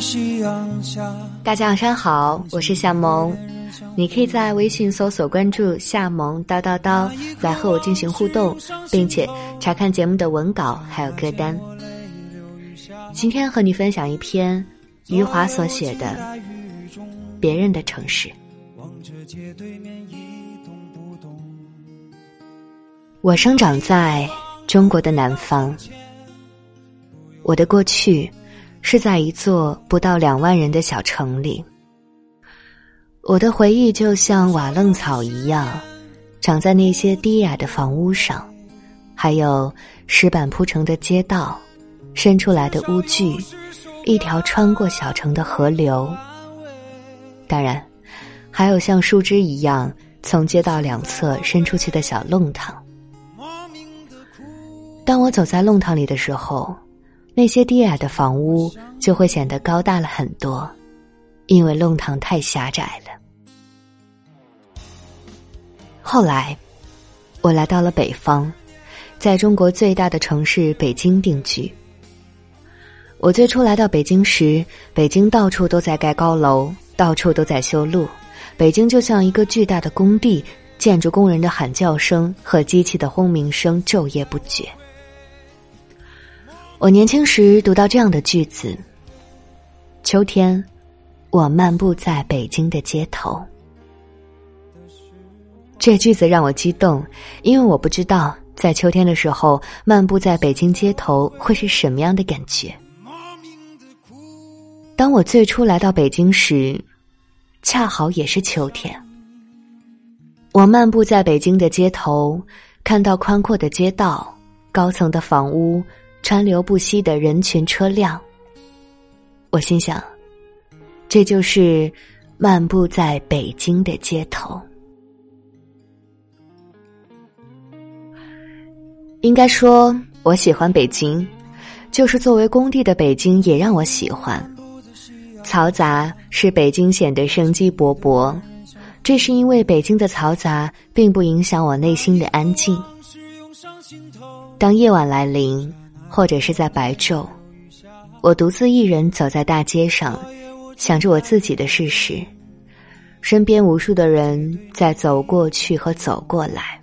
夕阳下大家晚上好，我是夏萌。你可以在微信搜索关注“夏萌叨叨叨”来和我进行互动，并且查看节目的文稿还有歌单。今天和你分享一篇余华所写的《别人的城市》。我生长在中国的南方，我的过去是在一座不到两万人的小城里。我的回忆就像瓦楞草一样，长在那些低矮的房屋上，还有石板铺成的街道，伸出来的屋距，一条穿过小城的河流。当然，还有像树枝一样从街道两侧伸出去的小弄堂。当我走在弄堂里的时候，那些低矮的房屋就会显得高大了很多，因为弄堂太狭窄了。后来，我来到了北方，在中国最大的城市北京定居。我最初来到北京时，北京到处都在盖高楼，到处都在修路，北京就像一个巨大的工地，建筑工人的喊叫声和机器的轰鸣声昼夜不绝。我年轻时读到这样的句子：“秋天，我漫步在北京的街头。”这句子让我激动，因为我不知道在秋天的时候漫步在北京街头会是什么样的感觉。当我最初来到北京时，恰好也是秋天。我漫步在北京的街头，看到宽阔的街道、高层的房屋、川流不息的人群车辆。我心想，这就是漫步在北京的街头。应该说，我喜欢北京，就是作为工地的北京也让我喜欢。嘈杂使北京显得生机勃勃，这是因为北京的嘈杂并不影响我内心的安静。当夜晚来临，或者是在白昼，我独自一人走在大街上，想着我自己的事时，身边无数的人在走过去和走过来。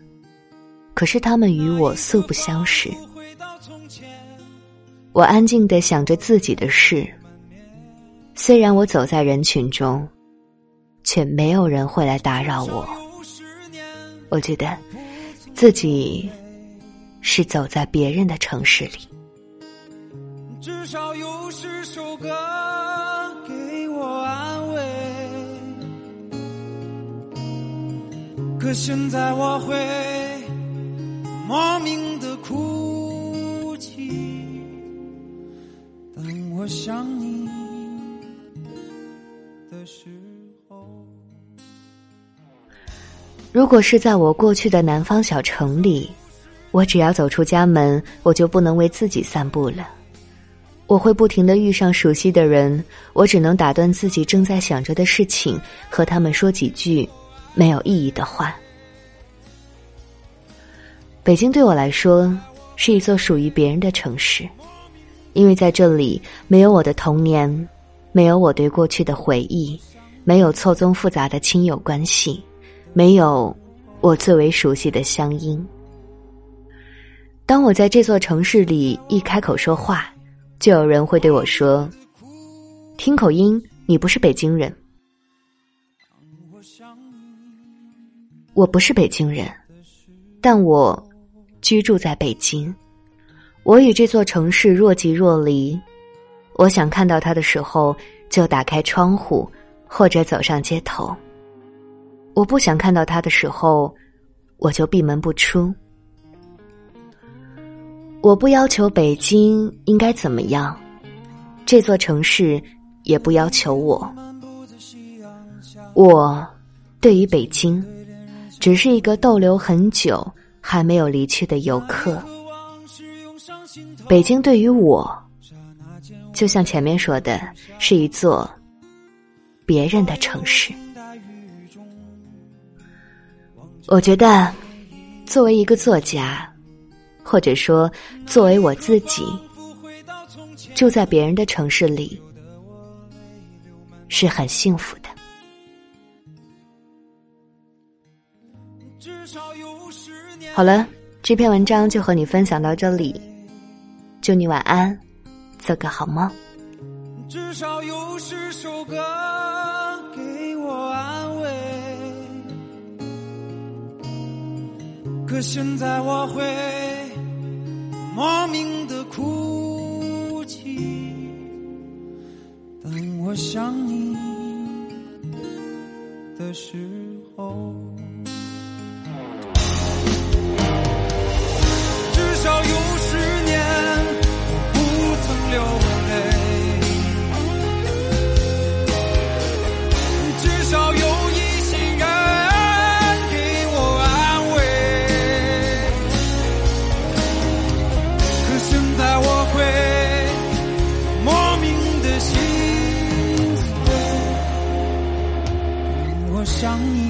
可是他们与我素不相识，我安静的想着自己的事。虽然我走在人群中，却没有人会来打扰我。我觉得自己是走在别人的城市里。至少有十首歌给我安慰，可现在我会。莫名的哭泣。当我想你的时候，如果是在我过去的南方小城里，我只要走出家门，我就不能为自己散步了。我会不停的遇上熟悉的人，我只能打断自己正在想着的事情，和他们说几句没有意义的话。北京对我来说是一座属于别人的城市，因为在这里没有我的童年，没有我对过去的回忆，没有错综复杂的亲友关系，没有我最为熟悉的乡音。当我在这座城市里一开口说话，就有人会对我说：“听口音，你不是北京人。”我不是北京人，但我。居住在北京，我与这座城市若即若离。我想看到他的时候，就打开窗户，或者走上街头；我不想看到他的时候，我就闭门不出。我不要求北京应该怎么样，这座城市也不要求我。我对于北京，只是一个逗留很久。还没有离去的游客，北京对于我，就像前面说的，是一座别人的城市。我觉得，作为一个作家，或者说作为我自己，住在别人的城市里，是很幸福的。好了，这篇文章就和你分享到这里，祝你晚安，做个好梦。至少有十首歌给我安慰，可现在我会莫名的哭泣。当我想你的时候。你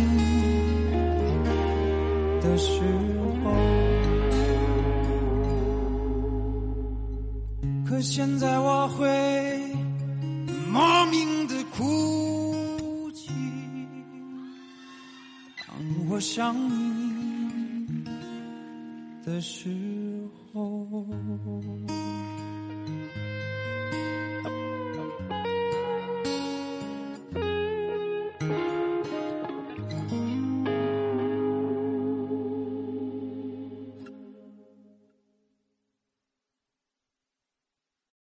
的时候，可现在我会莫名的哭泣。当我想你的时候。